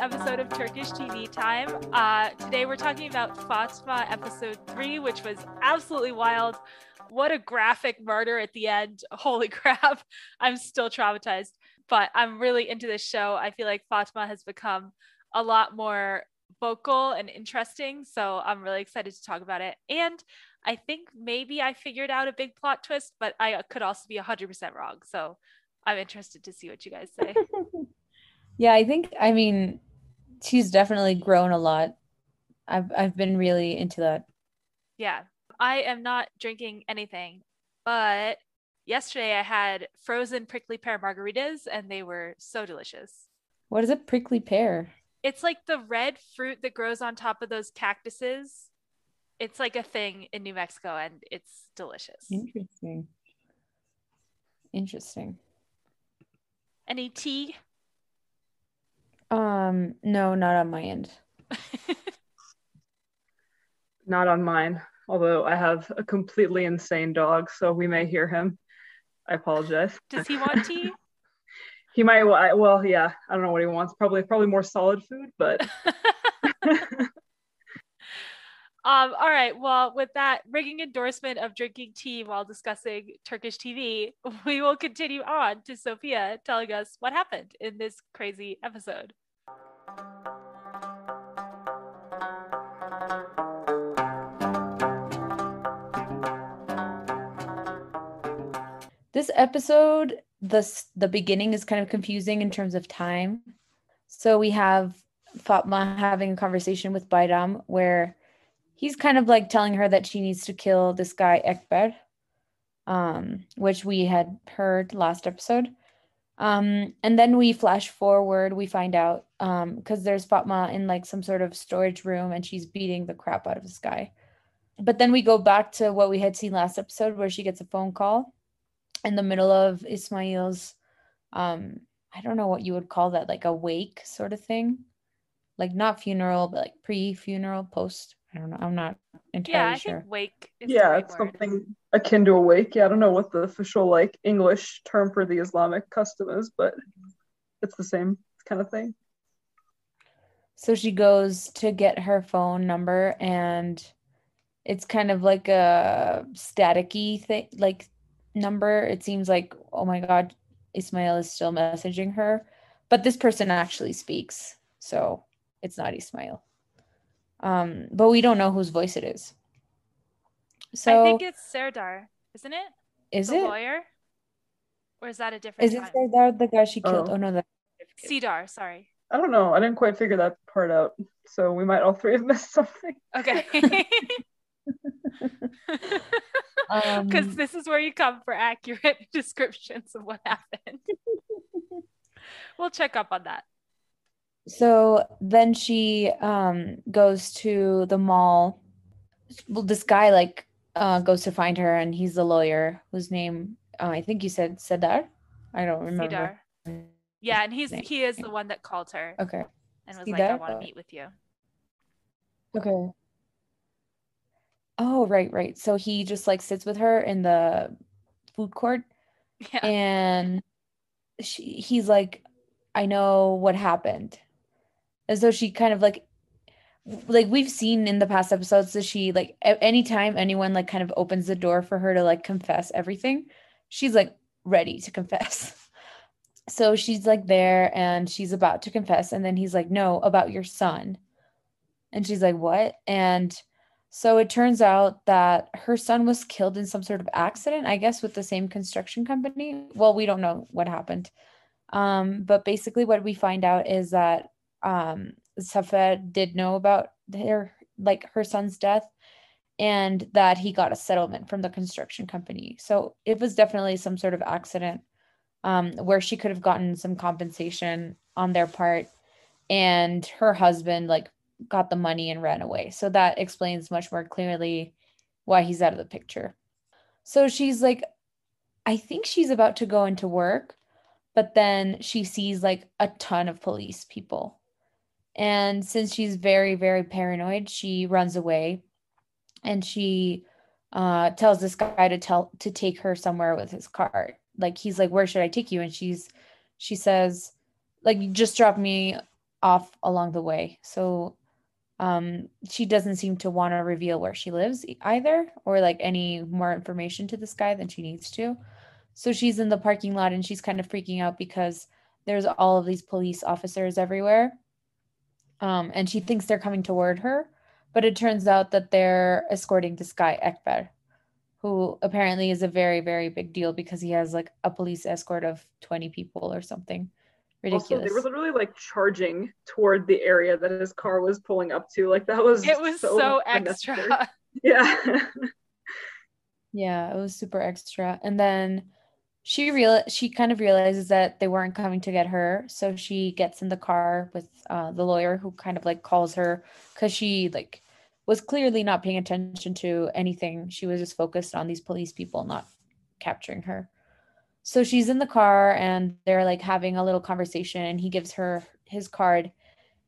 episode of Turkish TV Time. Uh, today we're talking about Fatma episode three, which was absolutely wild. What a graphic murder at the end. Holy crap. I'm still traumatized, but I'm really into this show. I feel like Fatma has become a lot more vocal and interesting. So I'm really excited to talk about it. And I think maybe I figured out a big plot twist, but I could also be 100% wrong. So I'm interested to see what you guys say. yeah, I think, I mean, she's definitely grown a lot. I've, I've been really into that. Yeah, I am not drinking anything, but yesterday I had frozen prickly pear margaritas and they were so delicious. What is a prickly pear? It's like the red fruit that grows on top of those cactuses it's like a thing in New Mexico and it's delicious. Interesting. Interesting. Any tea? Um, no, not on my end. not on mine. Although I have a completely insane dog, so we may hear him. I apologize. Does he want tea? he might. Well, yeah. I don't know what he wants. Probably, probably more solid food, but. Um, all right. Well, with that ringing endorsement of drinking tea while discussing Turkish TV, we will continue on to Sophia telling us what happened in this crazy episode. This episode, the the beginning is kind of confusing in terms of time. So we have Fatma having a conversation with Bayram where he's kind of like telling her that she needs to kill this guy Ekber, um, which we had heard last episode. Um, and then we flash forward, we find out because um, there's Fatma in like some sort of storage room and she's beating the crap out of this guy. But then we go back to what we had seen last episode where she gets a phone call in the middle of Ismail's um I don't know what you would call that, like a wake sort of thing. Like not funeral, but like pre-funeral, post I don't know. I'm not entirely yeah, I sure. Think wake. yeah, right it's word. something akin to a wake. Yeah, I don't know what the official like English term for the Islamic custom is, but it's the same kind of thing. So she goes to get her phone number, and it's kind of like a staticky thing, like number. It seems like, oh my god, Ismail is still messaging her, but this person actually speaks, so it's not Ismail. Um, but we don't know whose voice it is. So I think it's Serdar, isn't it? Is it? the it lawyer? Or is that a different? Is it Serdar the guy she killed? Oh, oh no, that Cedar. Sorry. I don't know. I didn't quite figure that part out. So we might all three have missed something. Okay. Because um, this is where you come for accurate descriptions of what happened. we'll check up on that so then she um goes to the mall. Well this guy like uh goes to find her and he's the lawyer whose name uh, i think you said Sedar. i don't remember. Sedar. yeah and he's he is the one that called her okay. and was like i want to meet with you. Okay. Oh right right. So he just like sits with her in the food court yeah. and she, he's like i know what happened as though she kind of like like we've seen in the past episodes that she like anytime anyone like kind of opens the door for her to like confess everything she's like ready to confess. So she's like there and she's about to confess and then he's like no about your son. And she's like what? And so it turns out that her son was killed in some sort of accident i guess with the same construction company. Well we don't know what happened. Um, but basically what we find out is that um Zafer did know about her like her son's death and that he got a settlement from the construction company. So it was definitely some sort of accident um, where she could have gotten some compensation on their part and her husband like got the money and ran away. So that explains much more clearly why he's out of the picture. So she's like I think she's about to go into work, but then she sees like a ton of police people and since she's very, very paranoid, she runs away and she uh, tells this guy to tell to take her somewhere with his car. Like he's like, Where should I take you? And she's she says, like, just drop me off along the way. So um, she doesn't seem to want to reveal where she lives either or like any more information to this guy than she needs to. So she's in the parking lot and she's kind of freaking out because there's all of these police officers everywhere. Um, and she thinks they're coming toward her, but it turns out that they're escorting this guy, Ekber, who apparently is a very, very big deal because he has like a police escort of 20 people or something. Ridiculous. Also, they were literally like charging toward the area that his car was pulling up to. Like that was it was so, so extra. Yeah. yeah, it was super extra. And then she real she kind of realizes that they weren't coming to get her so she gets in the car with uh, the lawyer who kind of like calls her because she like was clearly not paying attention to anything. She was just focused on these police people not capturing her. So she's in the car and they're like having a little conversation and he gives her his card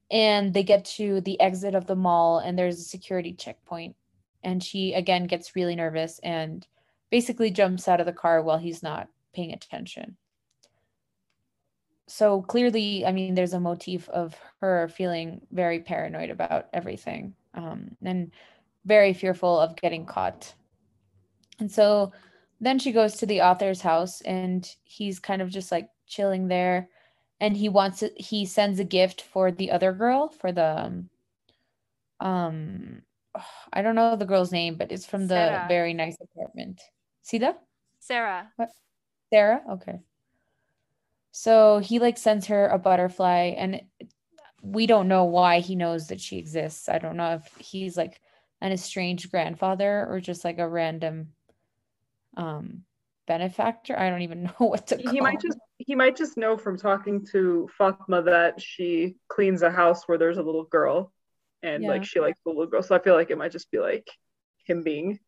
and they get to the exit of the mall and there's a security checkpoint. And she again gets really nervous and basically jumps out of the car while he's not paying attention. So clearly, I mean, there's a motif of her feeling very paranoid about everything um, and very fearful of getting caught. And so then she goes to the author's house and he's kind of just like chilling there and he wants it he sends a gift for the other girl for the um, um I don't know the girl's name, but it's from Sarah. the very nice apartment. See that? Sarah. What? Sarah? Okay. So he like sends her a butterfly and we don't know why he knows that she exists. I don't know if he's like an estranged grandfather or just like a random um benefactor. I don't even know what to He might just he might just know from talking to Fatma that she cleans a house where there's a little girl and yeah. like she likes the little girl. So I feel like it might just be like him being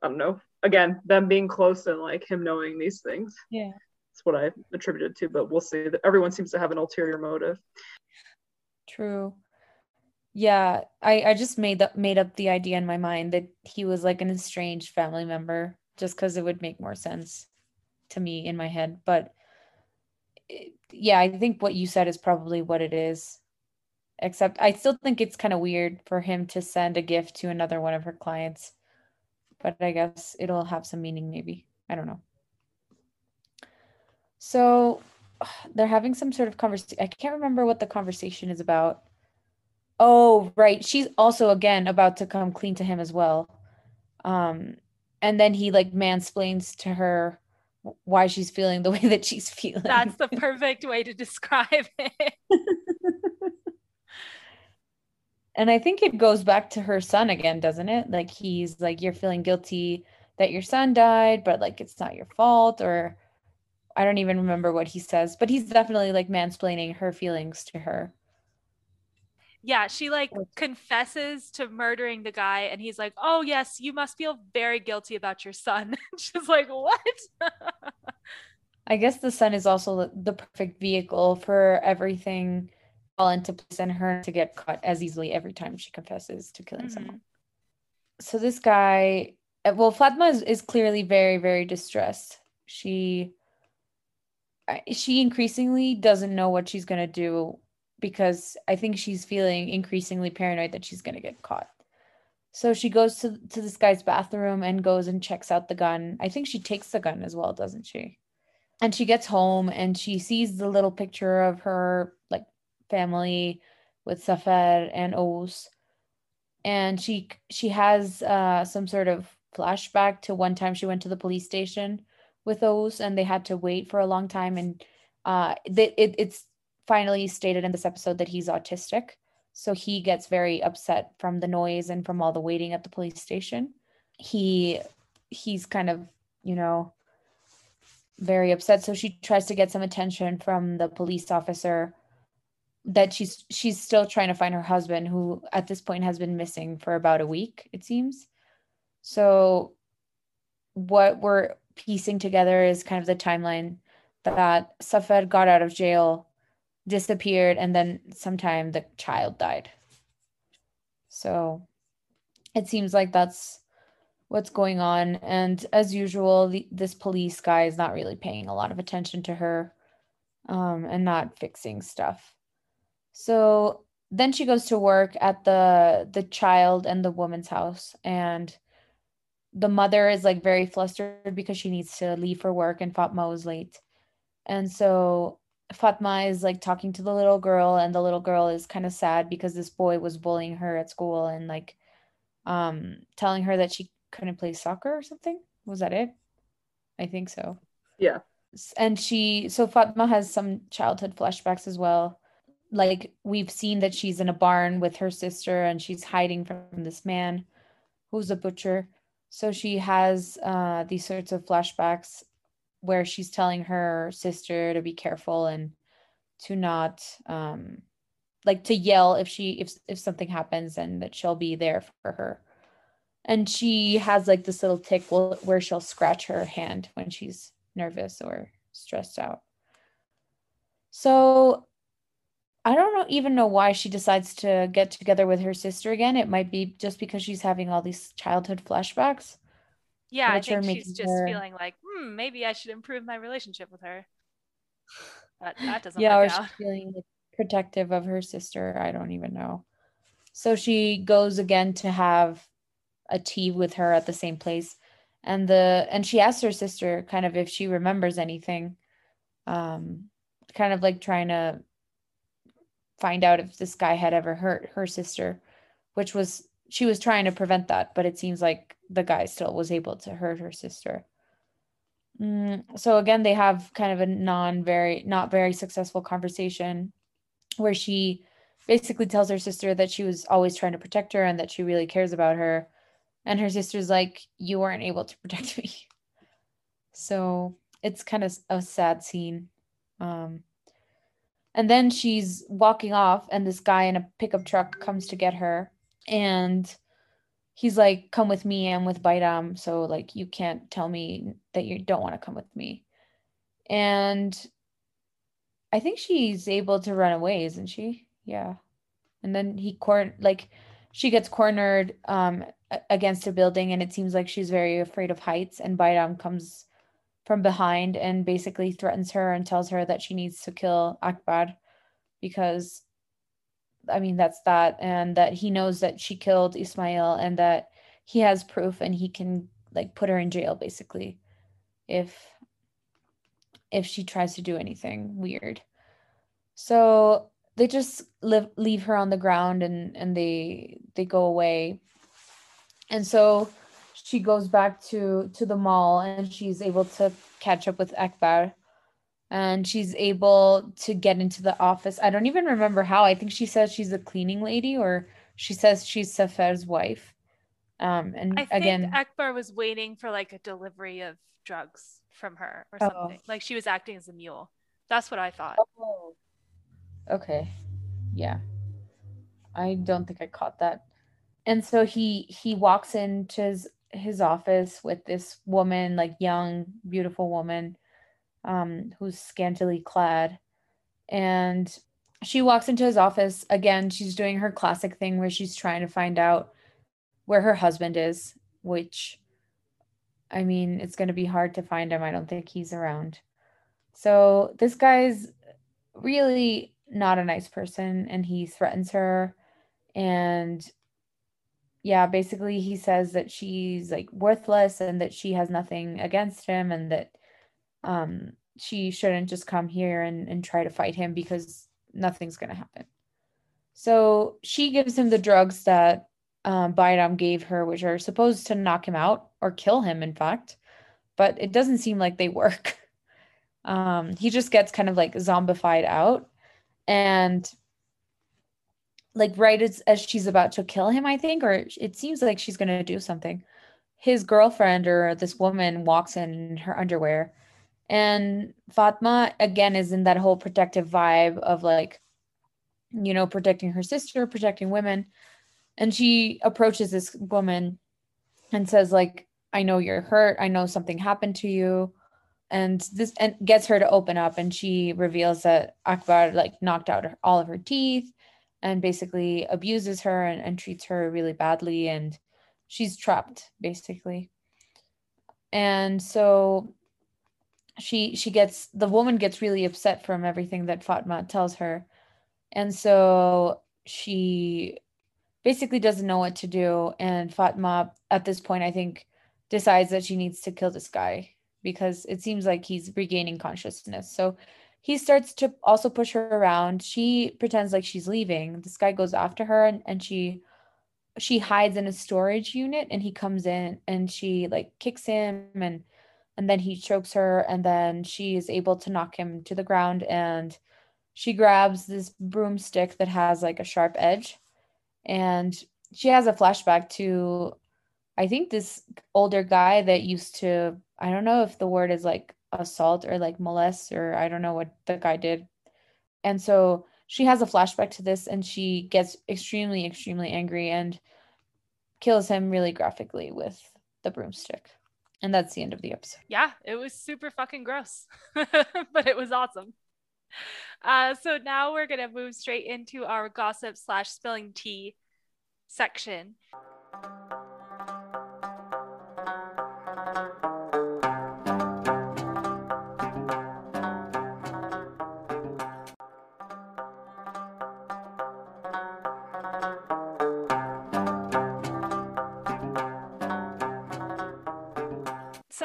I don't know, again them being close and like him knowing these things. Yeah. That's what i attributed to but we'll see. That everyone seems to have an ulterior motive. True. Yeah i i just made up made up the idea in my mind that he was like an estranged family member just because it would make more sense to me in my head but it, yeah i think what you said is probably what it is except i still think it's kind of weird for him to send a gift to another one of her clients but I guess it'll have some meaning maybe. I don't know. So they're having some sort of conversation. I can't remember what the conversation is about. Oh, right. She's also again about to come clean to him as well. Um, and then he like mansplains to her why she's feeling the way that she's feeling. That's the perfect way to describe it. and I think it goes back to her son again, doesn't it? Like he's like, you're feeling guilty that your son died, but like it's not your fault, or I don't even remember what he says, but he's definitely like mansplaining her feelings to her. Yeah, she like confesses to murdering the guy, and he's like, Oh, yes, you must feel very guilty about your son. She's like, What? I guess the son is also the perfect vehicle for everything fall into place and her to get caught as easily every time she confesses to killing mm-hmm. someone. So this guy, uh, well, Fatma is, is clearly very, very distressed. She she increasingly doesn't know what she's going to do because I think she's feeling increasingly paranoid that she's going to get caught. So she goes to, to this guy's bathroom and goes and checks out the gun. I think she takes the gun as well, doesn't she? And she gets home and she sees the little picture of her family with Zafer and Ous. And she she has uh, some sort of flashback to one time she went to the police station with Ous and they had to wait for a long time. And uh, it, it's finally stated in this episode that he's autistic. So he gets very upset from the noise and from all the waiting at the police station. He he's kind of, you know, very upset. So she tries to get some attention from the police officer that she's she's still trying to find her husband who at this point has been missing for about a week it seems. So what we're piecing together is kind of the timeline that Zafer got out of jail disappeared and then sometime the child died. So it seems like that's what's going on. And as usual the, this police guy is not really paying a lot of attention to her um, and not fixing stuff So then she goes to work at the the child and the woman's house and the mother is like very flustered because she needs to leave for work and Fatma was late. And so Fatma is like talking to the little girl and the little girl is kind of sad because this boy was bullying her at school and like um telling her that she couldn't play soccer or something. Was that it? I think so. Yeah. And she so Fatma has some childhood flashbacks as well. Like we've seen that she's in a barn with her sister and she's hiding from this man who's a butcher. So she has uh, these sorts of flashbacks where she's telling her sister to be careful and to not um like to yell if she if if something happens and that she'll be there for her and she has like this little tick where she'll scratch her hand when she's nervous or stressed out so i don't know even know why she decides to get together with her sister again it might be just because she's having all these childhood flashbacks yeah i think she's just her... feeling like hmm, maybe I should improve my relationship with her. That, that doesn't yeah, or she's feeling protective of her sister. I don't even know. So she goes again to have a tea with her at the same place. And the and she asks her sister kind of if she remembers anything. Um kind of like trying to find out if this guy had ever hurt her sister, which was she was trying to prevent that, but it seems like the guy still was able to hurt her sister. Mm, so again, they have kind of a non very not very successful conversation where she basically tells her sister that she was always trying to protect her and that she really cares about her. And her sister's like, You weren't able to protect me. So it's kind of a sad scene. Um, and then she's walking off, and this guy in a pickup truck comes to get her. And he's like, come with me. I'm with Bayram. So like, you can't tell me that you don't want to come with me. And I think she's able to run away, isn't she? Yeah. And then he corn like she gets cornered um against a building and it seems like she's very afraid of heights and Bayram comes from behind and basically threatens her and tells her that she needs to kill Akbar because I mean, that's that, and that he knows that she killed Ismail, and that he has proof, and he can like put her in jail basically, if if she tries to do anything weird. So they just live, leave her on the ground, and and they they go away, and so she goes back to to the mall, and she's able to catch up with Akbar and she's able to get into the office. I don't even remember how. I think she says she's a cleaning lady or she says she's Zafer's wife. Um, and I again, Akbar was waiting for like a delivery of drugs from her or oh. something. Like she was acting as a mule. That's what I thought. Oh. Okay. Yeah. I don't think I caught that. And so he he walks into his his office with this woman, like young, beautiful woman um, who's scantily clad. And she walks into his office. Again, she's doing her classic thing where she's trying to find out where her husband is, which, I mean, it's going to be hard to find him. I don't think he's around. So this guy's really not a nice person and he threatens her. And yeah, basically, he says that she's like worthless and that she has nothing against him and that um, she shouldn't just come here and, and try to fight him because nothing's to happen. So she gives him the drugs that um, Bayram gave her, which are supposed to knock him out or kill him, in fact. But it doesn't seem like they work. Um, he just gets kind of like zombified out. And like right as, as she's about to kill him, I think, or it seems like she's going to do something. His girlfriend or this woman walks in her underwear and Fatma, again, is in that whole protective vibe of like, you know, protecting her sister, protecting women. And she approaches this woman and says, like, I know you're hurt. I know something happened to you. And this and gets her to open up. And she reveals that Akbar like knocked out all of her teeth and basically abuses her and, and treats her really badly. And she's trapped, basically. And so she she gets the woman gets really upset from everything that Fatma tells her And so she basically doesn't know what to do. And Fatma, at this point, I think, decides that she needs to kill this guy because it seems like he's regaining consciousness. So he starts to also push her around. She pretends like she's leaving. This guy goes after her and, and she she hides in a storage unit and he comes in and she like kicks him and and then he chokes her and then she is able to knock him to the ground and she grabs this broomstick that has like a sharp edge and she has a flashback to i think this older guy that used to i don't know if the word is like assault or like molest or i don't know what the guy did. And so she has a flashback to this and she gets extremely extremely angry and kills him really graphically with the broomstick. And that's the end of the episode. Yeah it was super fucking gross but it was awesome. Uh, so now we're gonna move straight into our gossip slash spilling tea section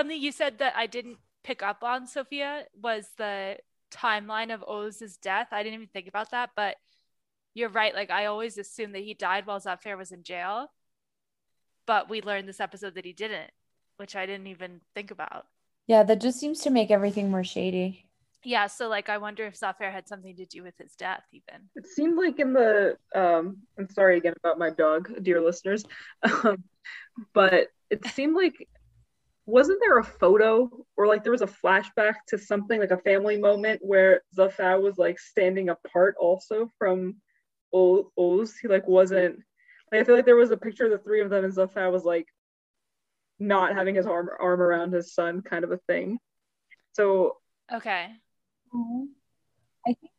something you said that I didn't pick up on, Sophia, was the timeline of Oz's death. I didn't even think about that, but you're right. Like I always assumed that he died while Zafer was in jail, but we learned this episode that he didn't, which I didn't even think about. Yeah, that just seems to make everything more shady. Yeah, so like I wonder if Zafer had something to do with his death, even. It seemed like in the um, I'm sorry again about my dog, dear listeners, um, but it seemed like wasn't there a photo or like there was a flashback to something like a family moment where Zafer was like standing apart also from Oz? He like wasn't like I feel like there was a picture of the three of them and Zafer was like not having his arm arm around his son kind of a thing. So okay. I think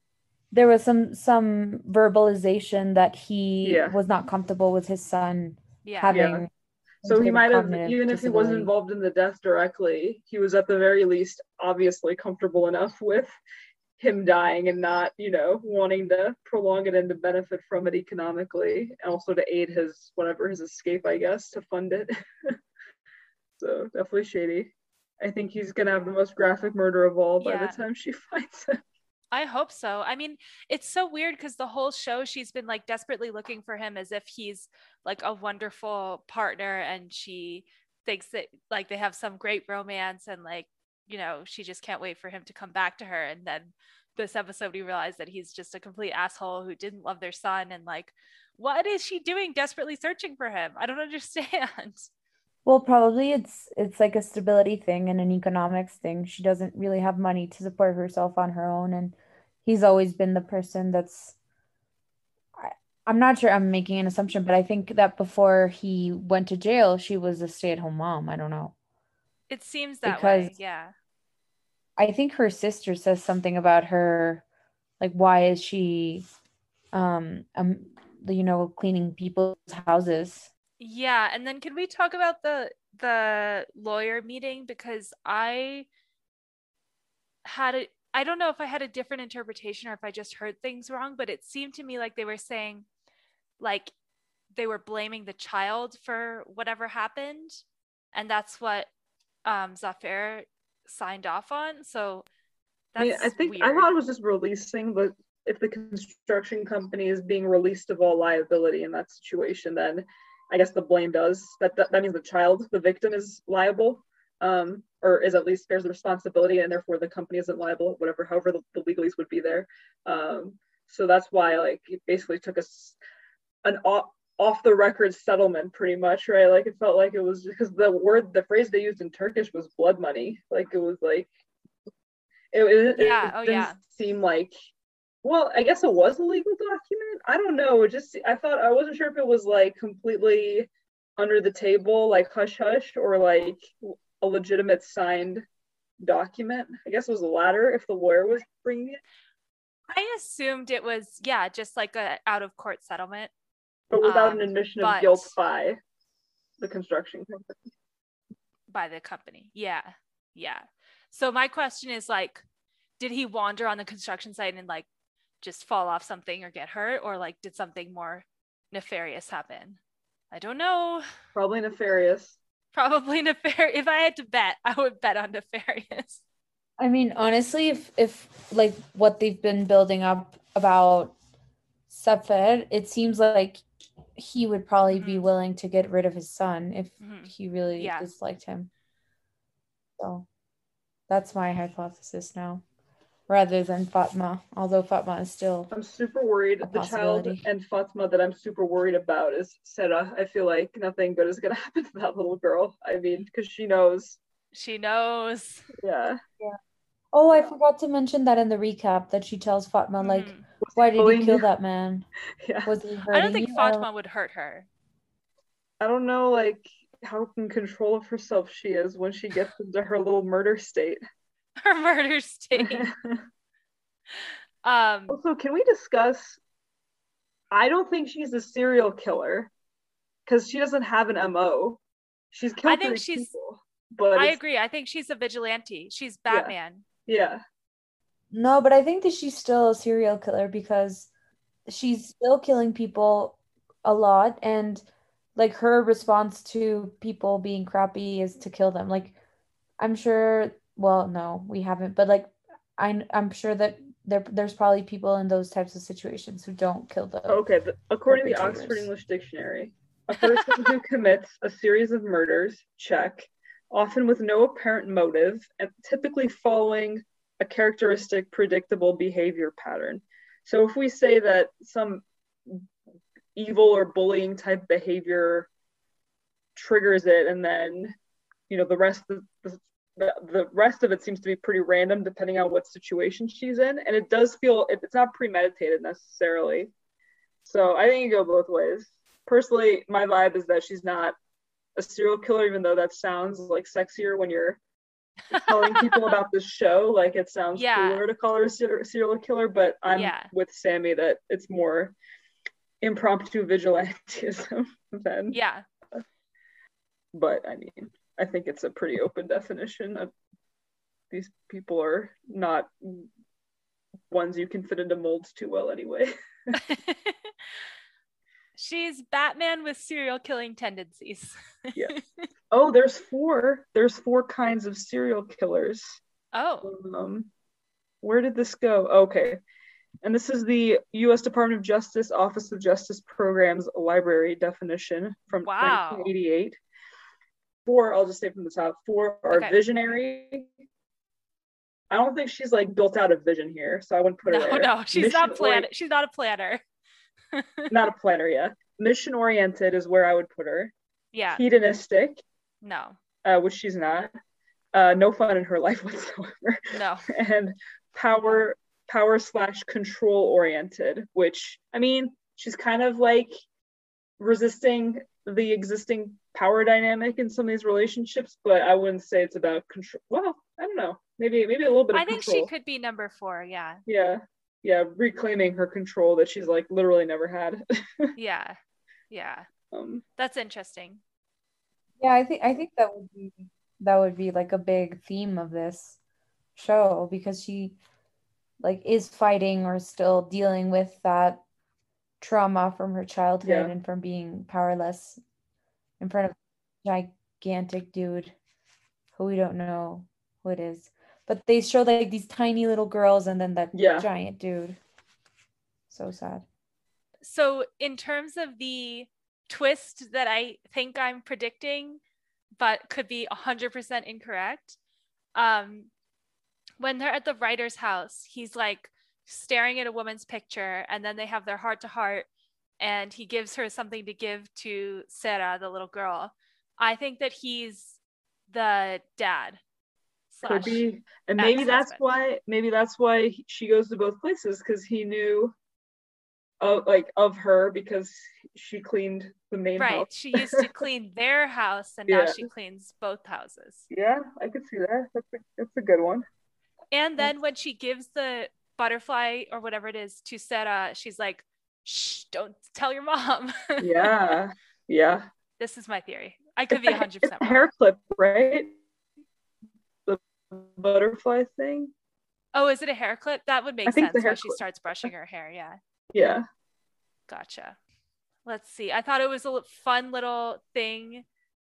there was some some verbalization that he yeah. was not comfortable with his son yeah. having yeah so he might have even if he wasn't involved in the death directly he was at the very least obviously comfortable enough with him dying and not you know wanting to prolong it and to benefit from it economically and also to aid his whatever his escape i guess to fund it. So definitely shady. I think he's gonna have the most graphic murder of all yeah. by the time she finds him I hope so. I mean, it's so weird because the whole show she's been like desperately looking for him as if he's like a wonderful partner and she thinks that like they have some great romance and like, you know, she just can't wait for him to come back to her. And then this episode we realize that he's just a complete asshole who didn't love their son and like what is she doing desperately searching for him? I don't understand. Well, probably it's it's like a stability thing and an economics thing. She doesn't really have money to support herself on her own and he's always been the person that's I, I'm not sure I'm making an assumption, but I think that before he went to jail, she was a stay-at-home mom. I don't know. It seems that because way, yeah. I think her sister says something about her like why is she um um you know cleaning people's houses yeah and then can we talk about the the lawyer meeting because i had it I don't know if I had a different interpretation or if I just heard things wrong, but it seemed to me like they were saying, like, they were blaming the child for whatever happened. And that's what um, Zafer signed off on. So that's I think weird. I thought it was just releasing, but if the construction company is being released of all liability in that situation, then I guess the blame does that. That, that means the child, the victim, is liable um, or is at least bears the responsibility and therefore the company isn't liable, whatever, however the, the legalese would be there. Um, so that's why like it basically took us an off, off the record settlement pretty much, right? Like it felt like it was because the word, the phrase they used in Turkish was blood money. Like it was like, it, it, yeah. it oh, didn't yeah. seem like well, I guess it was a legal document. I don't know. It just I thought I wasn't sure if it was like completely under the table, like hush hush, or like a legitimate signed document. I guess it was the latter if the lawyer was bringing it. I assumed it was, yeah, just like a out of court settlement. But without um, an admission of guilt by the construction company. By the company. Yeah. Yeah. So my question is like, did he wander on the construction site and like just fall off something or get hurt or like did something more nefarious happen i don't know probably nefarious probably nefarious if i had to bet i would bet on nefarious i mean honestly if if like what they've been building up about Zafer, it seems like he would probably mm-hmm. be willing to get rid of his son if mm-hmm. he really yeah. disliked him. So that's my hypothesis now, rather than Fatma. Although Fatma is still. I'm super worried. The child and Fatma that I'm super worried about is Sarah. I feel like nothing good is gonna happen to that little girl. I mean, because she knows. She knows. Yeah. Yeah. Oh, I forgot to mention that in the recap that she tells Fatma mm-hmm. like why did you kill that man? Yeah. Was he I don't think you? Fatma would hurt her. I don't know, like how in control of herself she is when she gets into her little murder state. Her murder state. um. Also, can we discuss? I don't think she's a serial killer because she doesn't have an mo. She's killed. I think she's. People, but I agree. I think she's a vigilante. She's Batman. yeah. yeah. No, but I think that she's still a serial killer because she's still killing people a lot and like her response to people being crappy is to kill them. Like I'm sure well, no, we haven't, but like I I'm sure that there there's probably people in those types of situations who don't kill them. Okay, according to the Oxford English Dictionary, a person who commits a series of murders, check, often with no apparent motive and typically following a characteristic predictable behavior pattern. So if we say that some evil or bullying type behavior triggers it and then you know the rest of the, the the rest of it seems to be pretty random depending on what situation she's in and it does feel it's not premeditated necessarily so i think you go both ways personally my vibe is that she's not a serial killer even though that sounds like sexier when you're telling people about this show. Like it sounds yeah. cooler to call her a serial killer, but I'm yeah. with Sammy that it's more impromptu vigilantism than yeah. But I mean, I think it's a pretty open definition of these people are not ones you can fit into molds too well anyway. She's Batman with serial killing tendencies. yeah. Oh, there's four. There's four kinds of serial killers. Oh. Um, where did this go? Okay. And this is the U.S. Department of Justice Office of Justice Programs Library definition from wow. 1988. Four, I'll just say from the top. Four are okay. visionary. I don't think she's like built out of vision here, so I wouldn't put her no, there. No, she's Mission not plan. She's not a planner. not a planner, yeah. Mission oriented is where I would put her. Yeah. Hedonistic. No. Uh, which she's not. Uh, no fun in her life whatsoever. No. and power power slash control oriented, which I mean, she's kind of like resisting the existing power dynamic in some of these relationships, but I wouldn't say it's about control. Well, I don't know. Maybe maybe a little bit. I think control. she could be number four. Yeah. Yeah yeah reclaiming her control that she's like literally never had yeah yeah um that's interesting yeah i think i think that would be that would be like a big theme of this show because she like is fighting or still dealing with that trauma from her childhood yeah. and from being powerless in front of a gigantic dude who we don't know who it is but they show like these tiny little girls and then that yeah. giant dude. So sad. So in terms of the twist that I think I'm predicting, but could be 100% incorrect, um, when they're at the writer's house, he's like staring at a woman's picture and then they have their heart to heart and he gives her something to give to Sarah, the little girl. I think that he's the dad could be and maybe that's why maybe that's why she goes to both places because he knew of like of her because she cleaned the main right house. she used to clean their house and yeah. now she cleans both houses yeah i could see that that's a, that's a good one and then when she gives the butterfly or whatever it is to Sarah, she's like, Shh, don't tell your mom. yeah. Yeah. This is my theory. I could be 100% hair clip, right? The butterfly thing. Oh, is it a hair clip? That would make sense why she starts brushing her hair. Yeah. Yeah. Gotcha. Let's see. I thought it was a fun little thing.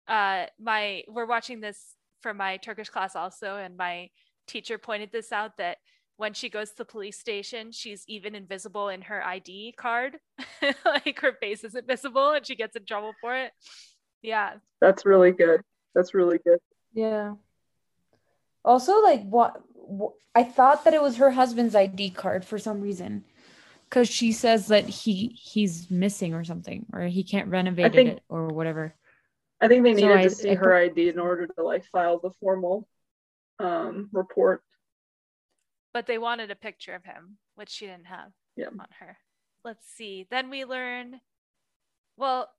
Uh, my we're watching this for my Turkish class also, and my teacher pointed this out that when she goes to the police station, she's even invisible in her ID card. like her face isn't visible and she gets in trouble for it. Yeah. That's really good. That's really good. Yeah. Also, like, what, what I thought that it was her husband's ID card for some reason. Because she says that he he's missing or something, or he can't renovate think, it or whatever. I think they needed so to I, see I, her ID in order to like file the formal um, report but they wanted a picture of him, which she didn't have yeah. on her. Let's see. Then we learn, well,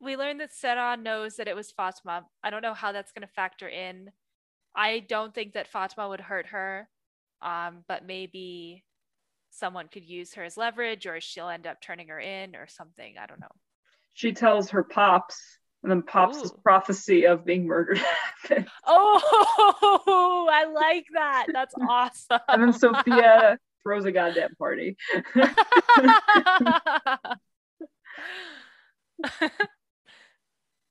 we learn that Sarah knows that it was Fatma. I don't know how that's going to factor in. I don't think that Fatma would hurt her, um, but maybe someone could use her as leverage or she'll end up turning her in or something. I don't know. She tells her pops and then pops Ooh. prophecy of being murdered. oh, I like that. That's awesome. and then Sophia throws a goddamn party.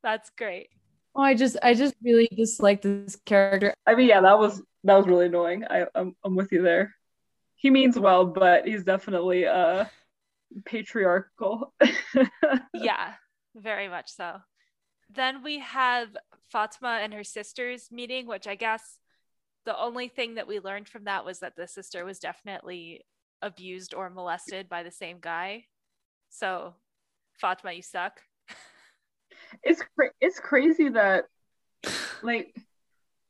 That's great. Oh, I just I just really dislike this character. I mean, yeah, that was that was really annoying. I I'm, I'm with you there. He means well, but he's definitely uh patriarchal. yeah, very much so then we have Fatma and her sisters meeting, which I guess the only thing that we learned from that was that the sister was definitely abused or molested by the same guy. So, Fatma, you suck. It's cra- it's crazy that like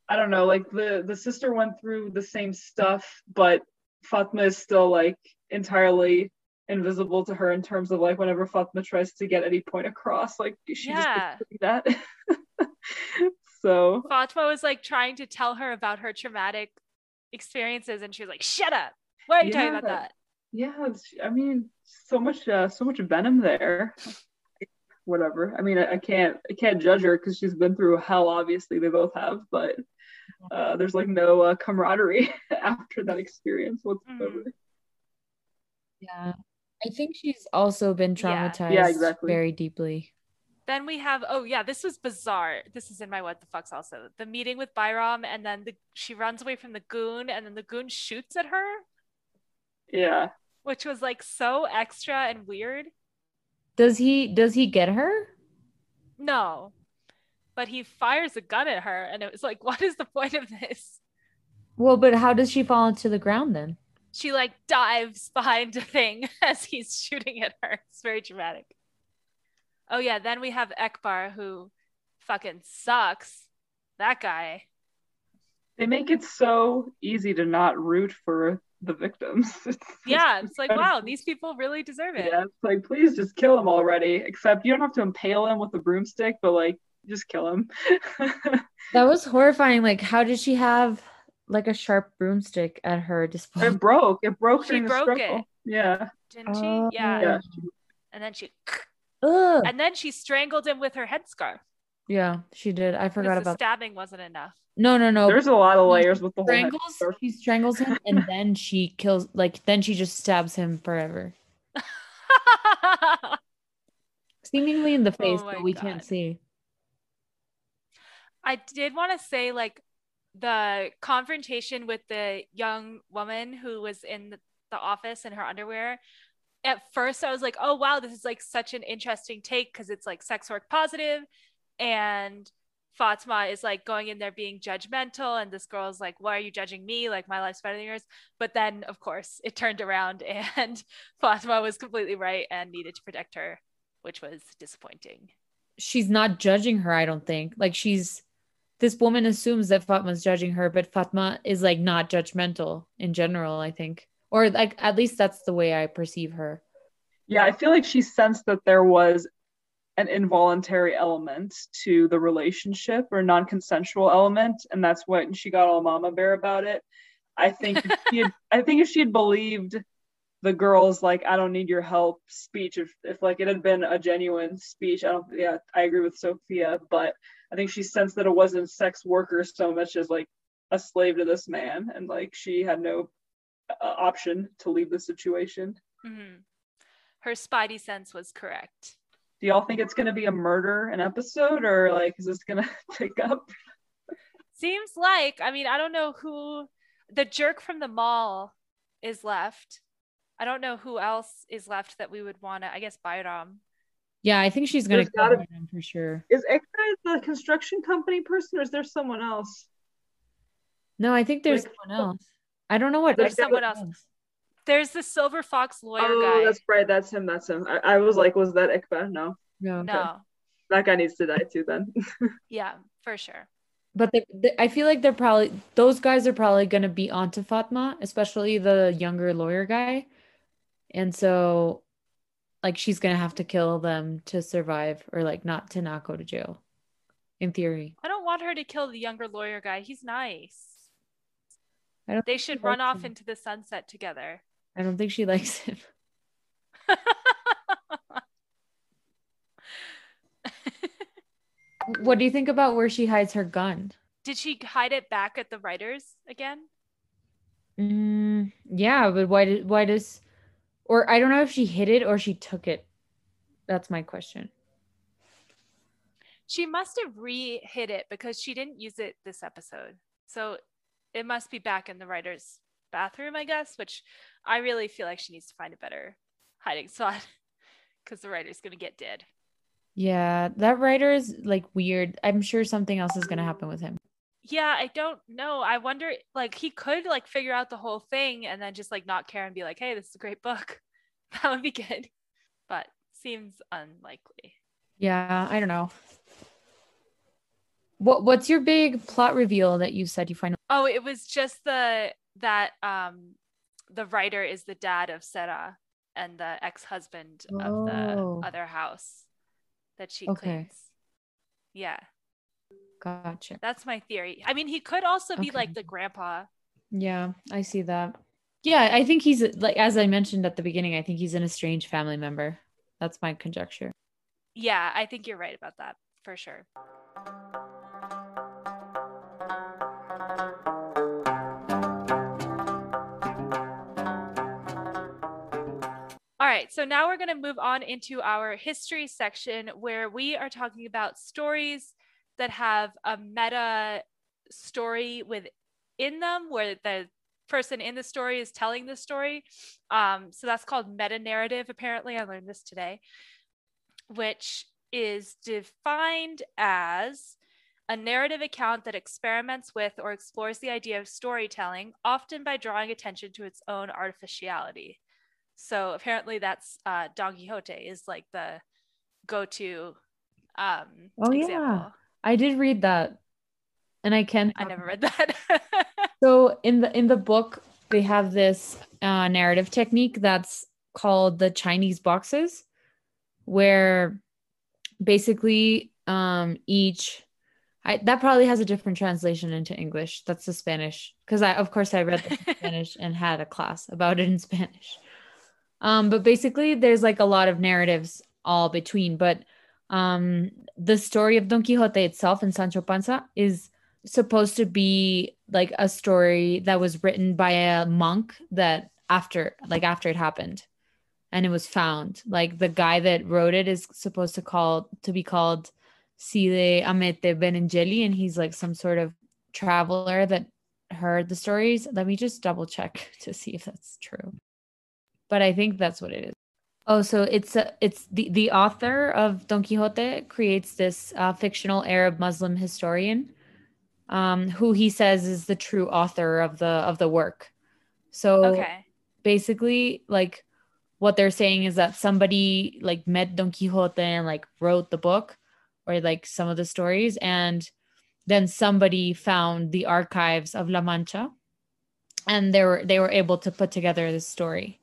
I don't know, like the the sister went through the same stuff, but Fatma is still like entirely invisible to her in terms of like whenever Fatma tries to get any point across, like she yeah. just that. so Fatma was like trying to tell her about her traumatic experiences, and she was like, "Shut up! Why are you yeah. talking about that?" Yeah, I mean, so much, uh, so much venom there. Whatever. I mean, I, I can't, I can't judge her because she's been through hell. Obviously, they both have, but uh, there's like no uh, camaraderie after that experience whatsoever. Mm. Yeah, I think she's also been traumatized yeah. yeah, exactly. very deeply. Then we have oh yeah, this was bizarre. This is in my what the fucks also. The meeting with Bayram and then the she runs away from the goon and then the goon shoots at her. Yeah. Which was like so extra and weird. Does he does he get her? No. But he fires a gun at her and it was like what is the point of this? Well, but how does she fall into the ground then? She like dives behind a thing as he's shooting at her. It's very dramatic. Oh yeah, then we have Ekber who fucking sucks. That guy. They make it so easy to not root for the victims. It's yeah, it's like wow, these people really deserve it. Yeah, it's like please just kill them already. Except you don't have to impale him with a broomstick, but like just kill him. that was horrifying. Like, how did she have like a sharp broomstick at her display. It broke. It broke. She broke it. Yeah. Didn't she? Uh, yeah. yeah. And then she. Ugh. And then she strangled him with her headscarf. Yeah, she did. I forgot about stabbing. Wasn't enough. No, no, no. There's a lot of layers with the strangles, whole. He strangles him, and then she kills. Like then she just stabs him forever. Seemingly in the oh face, oh but we God. can't see. I did want to say, like, the confrontation with the young woman who was in the office in her underwear at first i was like oh wow this is like such an interesting take because it's like sex work positive and Fatma is like going in there being judgmental, and this girl is like, Why are you judging me? Like, my life's better than yours. But then, of course, it turned around, and Fatma was completely right and needed to protect her, which was disappointing. She's not judging her, I don't think. Like, she's this woman assumes that Fatma's judging her, but Fatma is like not judgmental in general, I think. Or like at least that's the way I perceive her. Yeah, I feel like she sensed that there was an involuntary element to the relationship or non-consensual element, and that's what she got all mama bear about it. I think if she had, I think if she had believed the girl's like I don't need your help speech, if if like it had been a genuine speech, I don't yeah, I agree with Sophia, but I think she sensed that it wasn't sex workers so much as like a slave to this man, and like she had no uh, option to leave the situation. Mm-hmm. Her spidey sense was correct. Do y'all think it's going to be a murder an episode or like is this going to pick up? Seems like, I mean, I don't know who the jerk from the mall is left. I don't know who else is left that we would want to, I guess, Bayram. Yeah, I think she's going to kill him for sure. Is Ekta the construction company person or is there someone else? No, I think there's like, someone else. I don't know what. There's someone else. There's the Silver Fox lawyer oh, guy. Oh, that's right. That's him. That's him. I, I was like, was that Ekber? No. No. No. That guy needs to die too. Then. yeah, for sure. But they, they, I feel like they're probably those guys are probably gonna be onto Fatma, especially the younger lawyer guy, and so, like, she's gonna have to kill them to survive, or like not to not go to jail. In theory. I don't want her to kill the younger lawyer guy. He's nice. I don't they should run off him. into the sunset together. I don't think she likes him. what do you think about where she hides her gun? Did she hide it back at the writers again? Mm, yeah, but why did why does or I don't know if she hid it or she took it. That's my question. She must have re-hid it because she didn't use it this episode. So it must be back in the writer's bathroom, I guess, which I really feel like she needs to find a better hiding spot because the writer's going to get dead. Yeah, that writer is like weird. I'm sure something else is going to happen with him. Yeah, I don't know. I wonder, like, he could like figure out the whole thing and then just like not care and be like, hey, this is a great book. That would be good. But seems unlikely. Yeah, I don't know. What What's your big plot reveal that you said you find? Oh, it was just the that um the writer is the dad of Sarah and the ex-husband oh. of the oh. other house that she okay. cleans. Yeah. Gotcha. That's my theory. I mean, he could also be okay. like the grandpa. Yeah, I see that. Yeah, I think he's like as I mentioned at the beginning, I think he's an estranged family member. That's my conjecture. Yeah, I think you're right about that for sure. All right, so now we're going to move on into our history section where we are talking about stories that have a meta story within them where the person in the story is telling the story. Um, so that's called meta narrative, apparently. I learned this today, which is defined as a narrative account that experiments with or explores the idea of storytelling, often by drawing attention to its own artificiality. So apparently that's uh, Don Quixote is like the go-to um oh example. yeah i did read that and i can i never read that so in the in the book they have this uh, narrative technique that's called the chinese boxes where basically um each I, that probably has a different translation into English. That's the Spanish because I, of course, I read the Spanish and had a class about it in Spanish. Um, but basically, there's like a lot of narratives all between. But um, the story of Don Quixote itself and Sancho Panza is supposed to be like a story that was written by a monk that after like after it happened. And it was found. Like the guy that wrote it is supposed to call to be called Cide Hamete Benengeli and he's like some sort of traveler that heard the stories. Let me just double check to see if that's true. But I think that's what it is. Oh, so it's a, it's the the author of Don Quixote creates this uh, fictional Arab Muslim historian, um, who he says is the true author of the of the work. So okay. basically, like what they're saying is that somebody like met Don Quixote and like wrote the book, or like some of the stories, and then somebody found the archives of La Mancha, and they were they were able to put together this story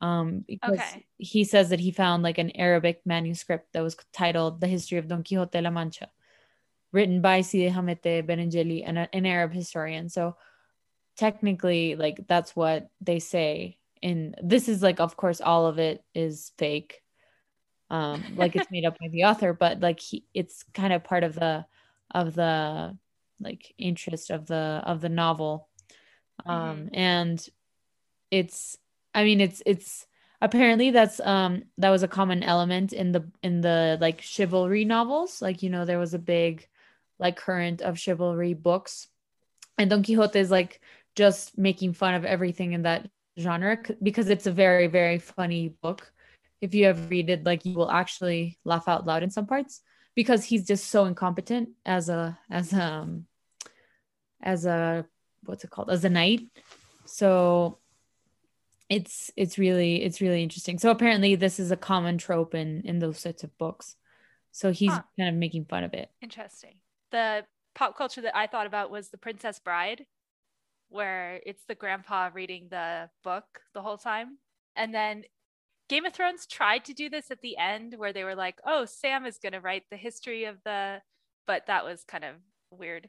um, because okay. he says that he found like an Arabic manuscript that was titled "The History of Don Quixote de La Mancha," written by Cide Hamete Benengeli, an, an Arab historian. So technically, like that's what they say. And this is like, of course, all of it is fake, um, like it's made up by the author, but like he, it's kind of part of the of the like interest of the of the novel, um, mm-hmm. and it's I mean it's it's apparently that's um that was a common element in the in the like chivalry novels. Like you know there was a big like current of chivalry books. And don quixote is like just making fun of everything in that genre because it's a very very funny book. If you ever read it like you will actually laugh out loud in some parts because he's just so incompetent as a as um as a what's it called? As a knight. So it's it's really it's really interesting. So apparently this is a common trope in in those sorts of books. So he's huh. kind of making fun of it. Interesting. The pop culture that i thought about was the princess bride where it's the grandpa reading the book the whole time. And then game of thrones tried to do this at the end where they were like oh sam is going to write the history of the but that was kind of weird.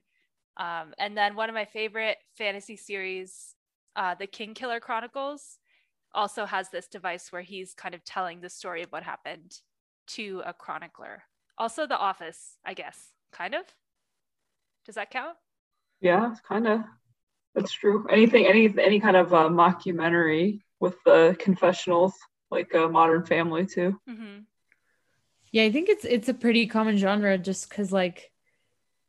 Um, and then one of my favorite fantasy series uh, the Kingkiller Chronicles also has this device where he's kind of telling the story of what happened to a chronicler. Also, The Office, I guess, kind of. Does that count? Yeah, kind of. That's true. Anything, any, any kind of uh, mockumentary with the confessionals, like a Modern Family too. Mm-hmm. Yeah, I think it's it's a pretty common genre, just because like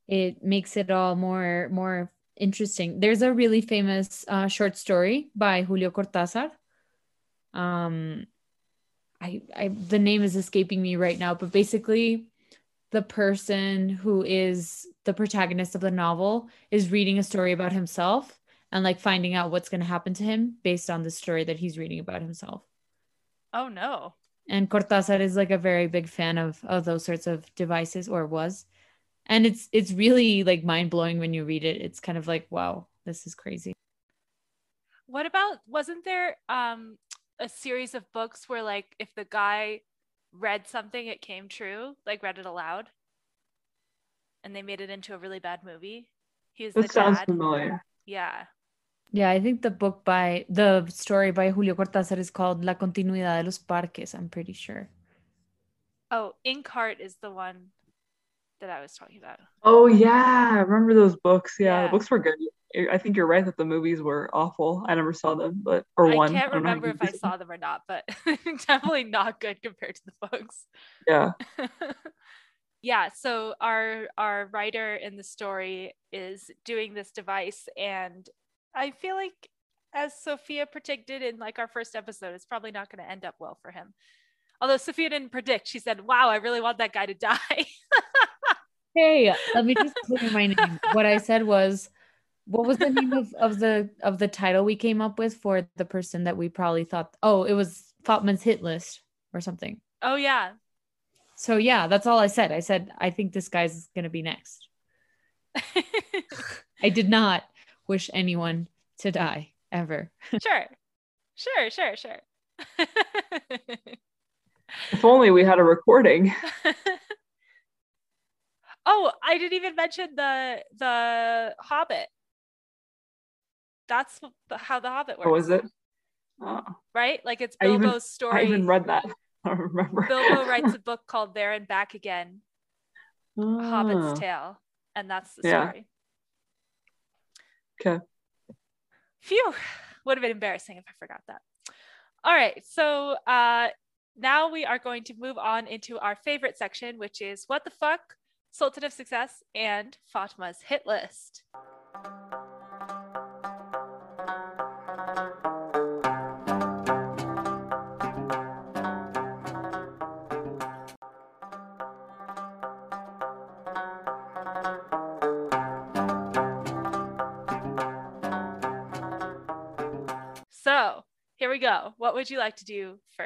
it makes it all more more interesting. There's a really famous uh, short story by Julio Cortázar um I, I the name is escaping me right now, but basically the person who is the protagonist of the novel is reading a story about himself and like finding out what's going to happen to him based on the story that he's reading about himself. Oh no. And Cortázar is like a very big fan of of those sorts of devices or was. And it's it's really like mind-blowing when you read it. It's kind of like wow, this is crazy. What about wasn't there um a series of books where like if the guy read something it came true like read it aloud and they made it into a really bad movie he's that sounds dad. familiar. Yeah. Yeah i think the book by the story by julio cortázar is called la continuidad de los parques i'm pretty sure. Oh inkheart is the one that i was talking about oh yeah i remember those books yeah, yeah. the books were good I think you're right that the movies were awful. I never saw them, but or I one. I can't remember if I saw them or not, but definitely not good compared to the books. Yeah. yeah. So our our writer in the story is doing this device, and I feel like, as Sophia predicted in like our first episode, it's probably not going to end up well for him. Although Sophia didn't predict, she said, "Wow, I really want that guy to die." Hey, let me just clear my name. What I said was what was the name of, of the of the title we came up with for the person that we probably thought oh it was Fatma's hit list or something. Oh yeah. So yeah, that's all I said. I said I think this guy's gonna be next. I did not wish anyone to die ever. sure. Sure, sure, sure. if only we had a recording. oh, I didn't even mention the the Hobbit that's how the Hobbit works. Oh, is it? Oh. Right? Like it's Bilbo's I even, story. I even read that. I remember. Bilbo writes a book called There and Back Again, oh. Hobbit's Tale, and that's the yeah. story. Okay. Phew, would have been embarrassing if I forgot that. All right, so uh, now we are going to move on into our favorite section, which is What the Fuck, Sultan of Success, and Fatma's Hit List. So here we go. What would you like to do first?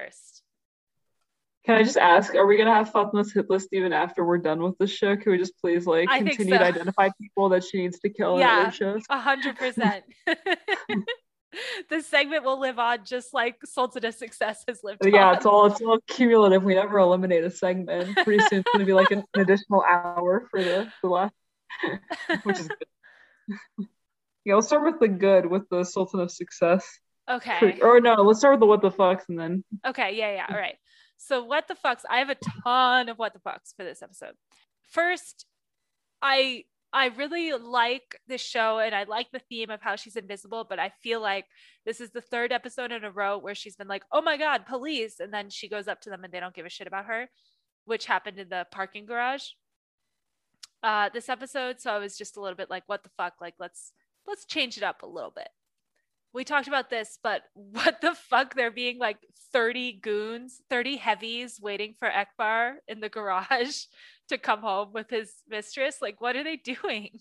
Can I just ask, are we gonna have Fatma's hit list even after we're done with the show? Can we just please like I continue so. to identify people that she needs to kill yeah, in other shows? A hundred percent. This segment will live on just like Sultan of Success has lived yeah, on. it's all it's all cumulative. We never eliminate a segment. Pretty soon it's gonna be like an, an additional hour for the, the last which is good. yeah, let's start with the good with the Sultan of Success. Okay. Or no, let's start with the what the fucks and then. Okay, yeah, yeah. All right. So what the fucks? I have a ton of what the fucks for this episode. First, I I really like this show and I like the theme of how she's invisible, but I feel like this is the third episode in a row where she's been like, oh my God, police. And then she goes up to them and they don't give a shit about her, which happened in the parking garage uh, this episode. So I was just a little bit like, what the fuck? Like, let's let's change it up a little bit. We talked about this, but what the fuck? There being like 30 goons, 30 heavies waiting for Ekber in the garage to come home with his mistress. Like, what are they doing?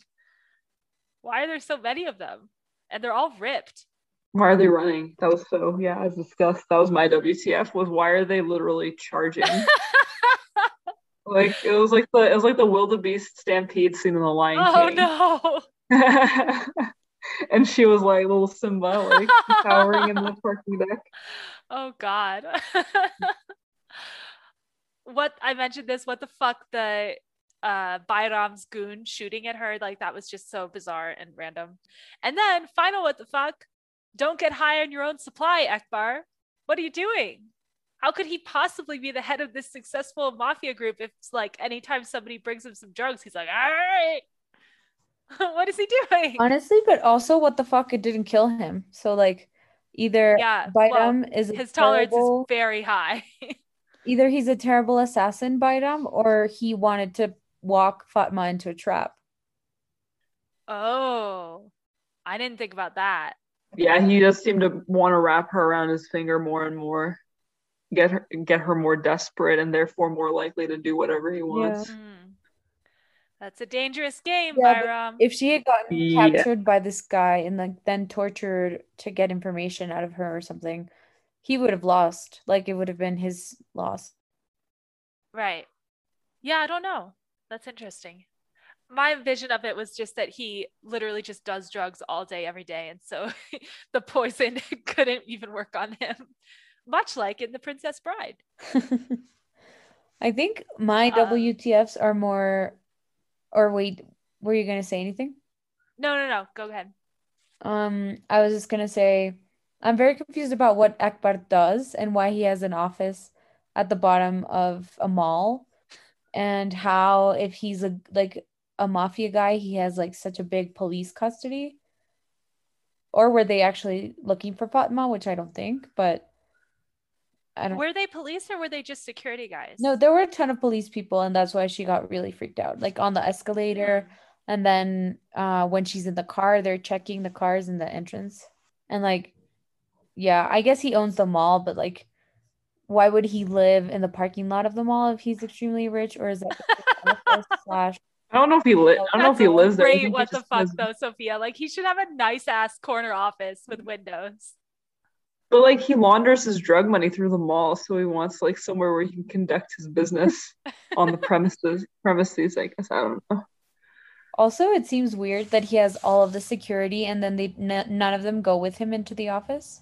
Why are there so many of them? And they're all ripped. Why are they running? That was so yeah, as discussed. That was my WTF was why are they literally charging? like it was like the it was like the wildebeest stampede scene in the Lion oh, King. Oh no. And she was like little Simba like cowering in the parking deck. Oh god what I mentioned this, what the fuck the uh Bayram's goon shooting at her, like that was just so bizarre and random. And then final what the fuck? Don't get high on your own supply, Ekber. What are you doing? How could he possibly be the head of this successful mafia group if like anytime somebody brings him some drugs, he's like, all right. what is he doing? Honestly, but also what the fuck it didn't kill him. So like either yeah, Bayram well, is his tolerance terrible... is very high either he's a terrible assassin Bayram or he wanted to walk Fatma into a trap. Oh, I didn't think about that. Yeah, he just seemed to want to wrap her around his finger more and more, get her get her more desperate and therefore more likely to do whatever he wants. Yeah. Mm. That's a dangerous game, yeah, If she had gotten yeah. captured by this guy and like then tortured to get information out of her or something, he would have lost. Like it would have been his loss. Right. Yeah, I don't know. That's interesting. My vision of it was just that he literally just does drugs all day, every day. And so the poison couldn't even work on him, much like in The Princess Bride. I think my uh, WTFs are more, or wait, were you going to say anything? No, no, no. Go ahead. Um, I was just going to say, I'm very confused about what Ekber does and why he has an office at the bottom of a mall and how if he's a like a mafia guy he has like such a big police custody or were they actually looking for Fatma which I don't think but Were they police or were they just security guys? No, there were a ton of police people and that's why she got really freaked out like on the escalator and then uh when she's in the car they're checking the cars in the entrance and like yeah, I guess he owns the mall, but like, why would he live in the parking lot of the mall if he's extremely rich, or is that slash? I don't know if he lives. I don't know if he lives great, there. What the fuck lives- though, Sophia? Like he should have a nice ass corner office with windows. But like he launders his drug money through the mall, so he wants like somewhere where he can conduct his business on the premises. Premises, I guess. I don't know. Also, it seems weird that he has all of the security and then they n- none of them go with him into the office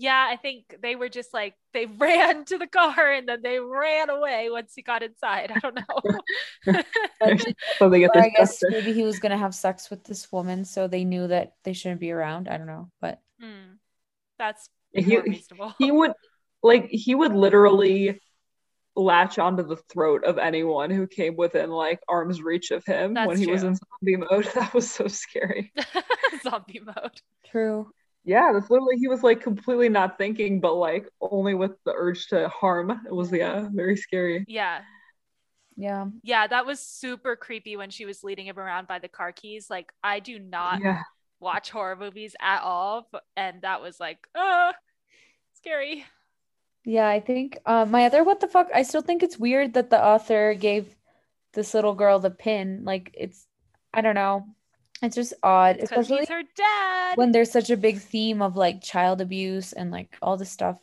yeah, I think they were just like they ran to the car and then they ran away once he got inside. I don't know. so they get I guess maybe he was gonna have sex with this woman, so they knew that they shouldn't be around. I don't know, but mm, that's he. He would like he would literally latch onto the throat of anyone who came within like arm's reach of him that's when he true. was in zombie mode. That was so scary. zombie mode. True. Yeah, that's literally he was like completely not thinking, but like only with the urge to harm. It was yeah, very scary. Yeah. Yeah. Yeah, that was super creepy when she was leading him around by the car keys. Like I do not yeah. Watch horror movies at all, and that was like, uh scary. Yeah, I think uh, my other what the fuck, I still think it's weird that the author gave this little girl the pin. Like it's I don't know. It's just odd, especially her dad. When there's such a big theme of like child abuse and like all this stuff.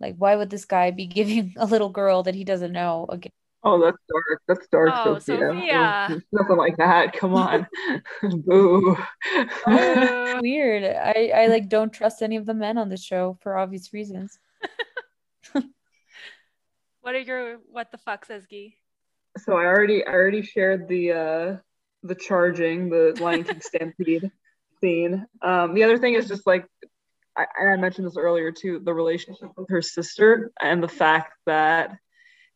Like, why would this guy be giving a little girl that he doesn't know again? Oh, that's dark. That's dark, oh, Sophia. Sophia. Oh, nothing like that. Come on. Boo. Uh, weird. I, I like don't trust any of the men on the show for obvious reasons. what are your what the fuck says Gee? So I already I already shared the uh the charging, the Lion King stampede scene. Um, the other thing is just like, I, I mentioned this earlier too, the relationship with her sister and the fact that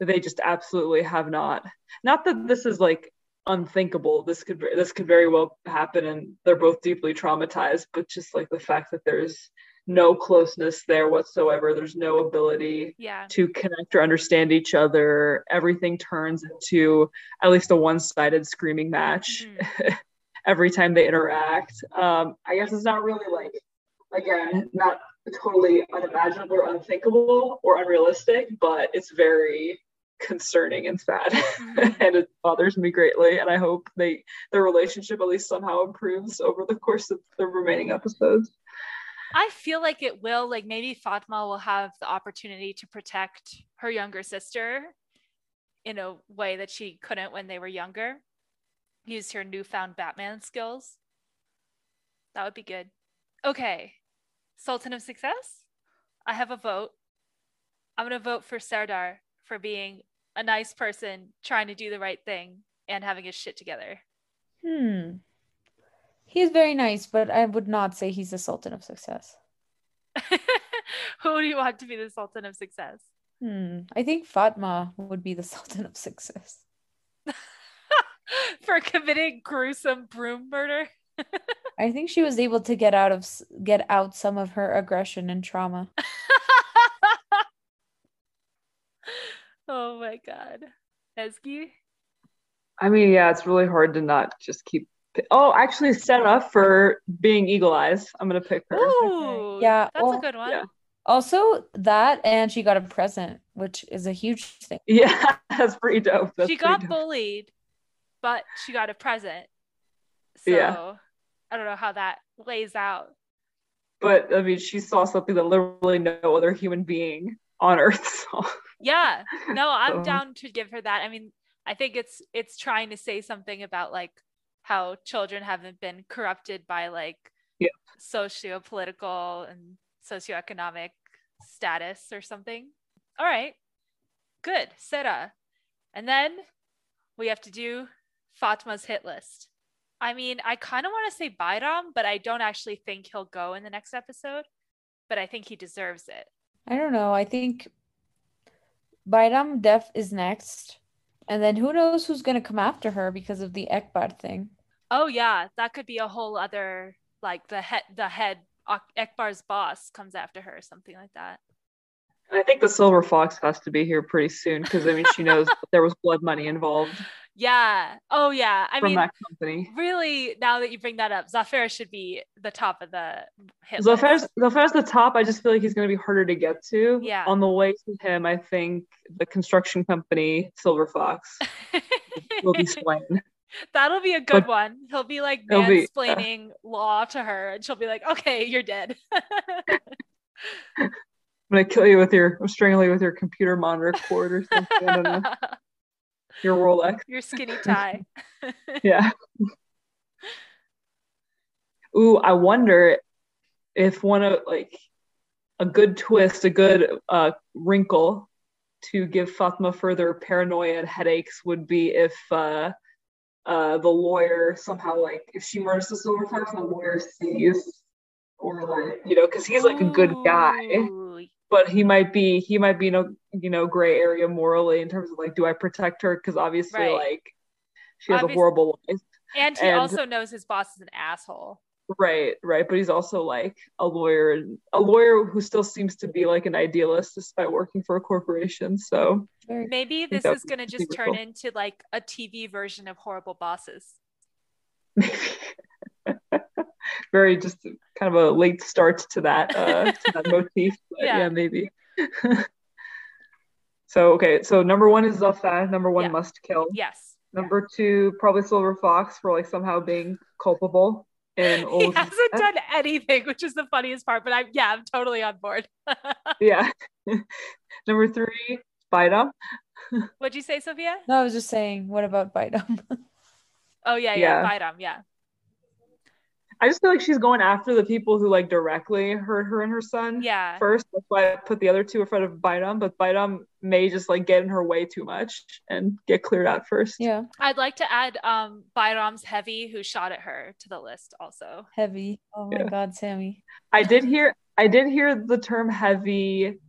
they just absolutely have not. Not that this is like unthinkable this could this could very well happen and they're both deeply traumatized but just like the fact that there's no closeness there whatsoever there's no ability yeah. to connect or understand each other everything turns into at least a one-sided screaming match mm-hmm. every time they interact um i guess it's not really like again not totally unimaginable or unthinkable or unrealistic but it's very concerning and sad. Mm-hmm. and it bothers me greatly and i hope they their relationship at least somehow improves over the course of the remaining episodes. I feel like it will like maybe fatma will have the opportunity to protect her younger sister in a way that she couldn't when they were younger use her newfound batman skills. That would be good. Okay sultan of success i have a vote i'm going to vote for serdar for being a nice person trying to do the right thing and having his shit together. Hmm. He's very nice, but I would not say he's the Sultan of Success. Who do you want to be the Sultan of Success? Hmm. I think Fatma would be the Sultan of Success. For committing gruesome broom murder? I think she was able to get out of get out some of her aggression and trauma. Oh my god. Ezgi? I mean, yeah, it's really hard to not just keep Oh, actually set up for being Eagle Eyes. I'm gonna pick her. Ooh, yeah, that's well, a good one. Yeah. Also, that and she got a present, which is a huge thing. Yeah, that's pretty dope. That's she got dope. bullied, but she got a present. So yeah. I don't know how that lays out. But I mean, she saw something that literally no other human being on Earth saw yeah no i'm so. down to give her that i mean i think it's it's trying to say something about like how children haven't been corrupted by like yeah. socio-political and socioeconomic status or something all right good Sera. and then we have to do fatma's hit list i mean i kind of want to say bayram but i don't actually think he'll go in the next episode but i think he deserves it i don't know i think Bayram Def is next. And then who knows who's going to come after her because of the Ekber thing. Oh yeah, that could be a whole other like the head the head Ekber's boss comes after her or something like that. I think the silver fox has to be here pretty soon because I mean she knows there was blood money involved. Yeah. Oh yeah. I from mean, that company. Really, now that you bring that up, Zafer should be the top of the hit. Zafer's Zafer's the top. I just feel like he's going to be harder to get to. Yeah. On the way to him, I think the construction company Silver Fox will be slain. That'll be a good but one. He'll be like mansplaining be, uh, law to her, and she'll be like, "Okay, you're dead." I'm gonna kill you with your, strangle you with your computer monitor cord or something. I don't know your Rolex, your skinny tie. yeah. Ooh, I wonder if one of like a good twist, a good uh, wrinkle to give Fatma further paranoia and headaches would be if uh, uh, the lawyer somehow like if she murders the silver fox, the lawyer sees or like you know because he's like a good guy but he might be he might be in a you know gray area morally in terms of like do I protect her? Because obviously right. like she has a horrible life. And he and, also knows his boss is an asshole. Right right. But he's also like a lawyer a lawyer who still seems to be like an idealist despite working for a corporation. So maybe this is going to just turn into like a tv version of horrible bosses very just kind of a late start to that uh, to that motif. yeah. yeah. maybe. so okay, so number one is Zafer. Number one yeah. must kill. Yes. Number two, probably Silver Fox for like somehow being culpable. And he hasn't done anything, which is the funniest part. But I'm yeah, I'm totally on board. yeah. Number three, Bayram. What'd you say, Sophia? No, I was just saying, what about Bayram? oh yeah, yeah, yeah. Bayram, yeah. I just feel like she's going after the people who like directly hurt her and her son. Yeah. First, that's why I put the other two in front of Bayram, but Bayram may just like get in her way too much and get cleared out first. Yeah. I'd like to add um Bayram's heavy who shot at her to the list also. Heavy. Oh my yeah. god, Sammy. I did hear I did hear the term heavy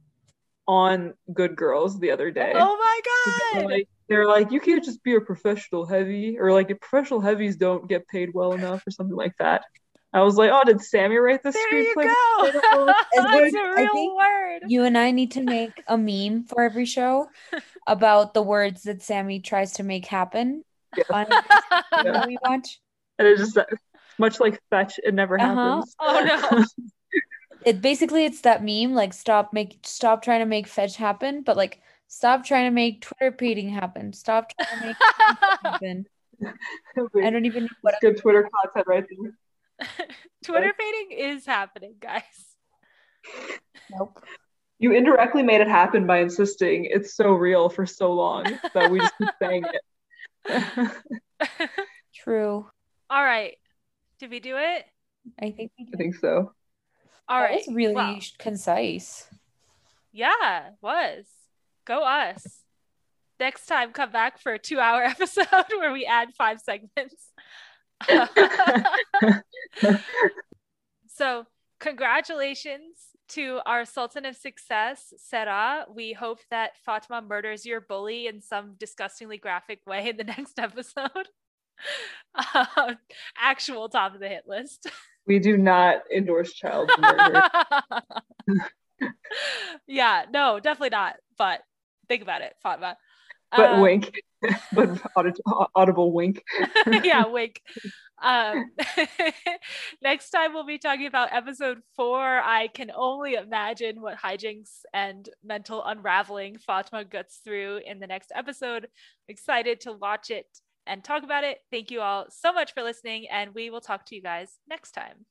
on Good Girls the other day. Oh my god. Like, they're like, you can't just be a professional heavy, or like professional heavies don't get paid well enough, or something like that. I was like, oh, did Sammy write this there screenplay? You go. That's a real word. You and I need to make a meme for every show about the words that Sammy tries to make happen Yeah. on Yeah. we watch. And it's just that, much like fetch, it never Uh-huh. happens. Oh no. It basically it's that meme like stop make stop trying to make fetch happen, but like stop trying to make Twitter pating happen. Stop trying to make happen. I don't even know what good Twitter content right there. Twitter fading is happening, guys. nope. You indirectly made it happen by insisting it's so real for so long that we just keep saying it. True. All right. Did we do it? I think we I think so. All that right. was really Well, concise. yeah, was. Go us. Next time, come back for a two hour episode where we add five segments. so, congratulations to our Sultan of Success, Sarah. We hope that Fatima murders your bully in some disgustingly graphic way in the next episode. Um, actual top of the hit list. we do not endorse child murder. yeah, no, definitely not. But think about it, Fatma. But Um, wink. but audible wink. yeah, wink. Um, next time we'll be talking about episode four. I can only imagine what hijinks and mental unraveling Fatima gets through in the next episode. Excited to watch it and talk about it. Thank you all so much for listening, and we will talk to you guys next time.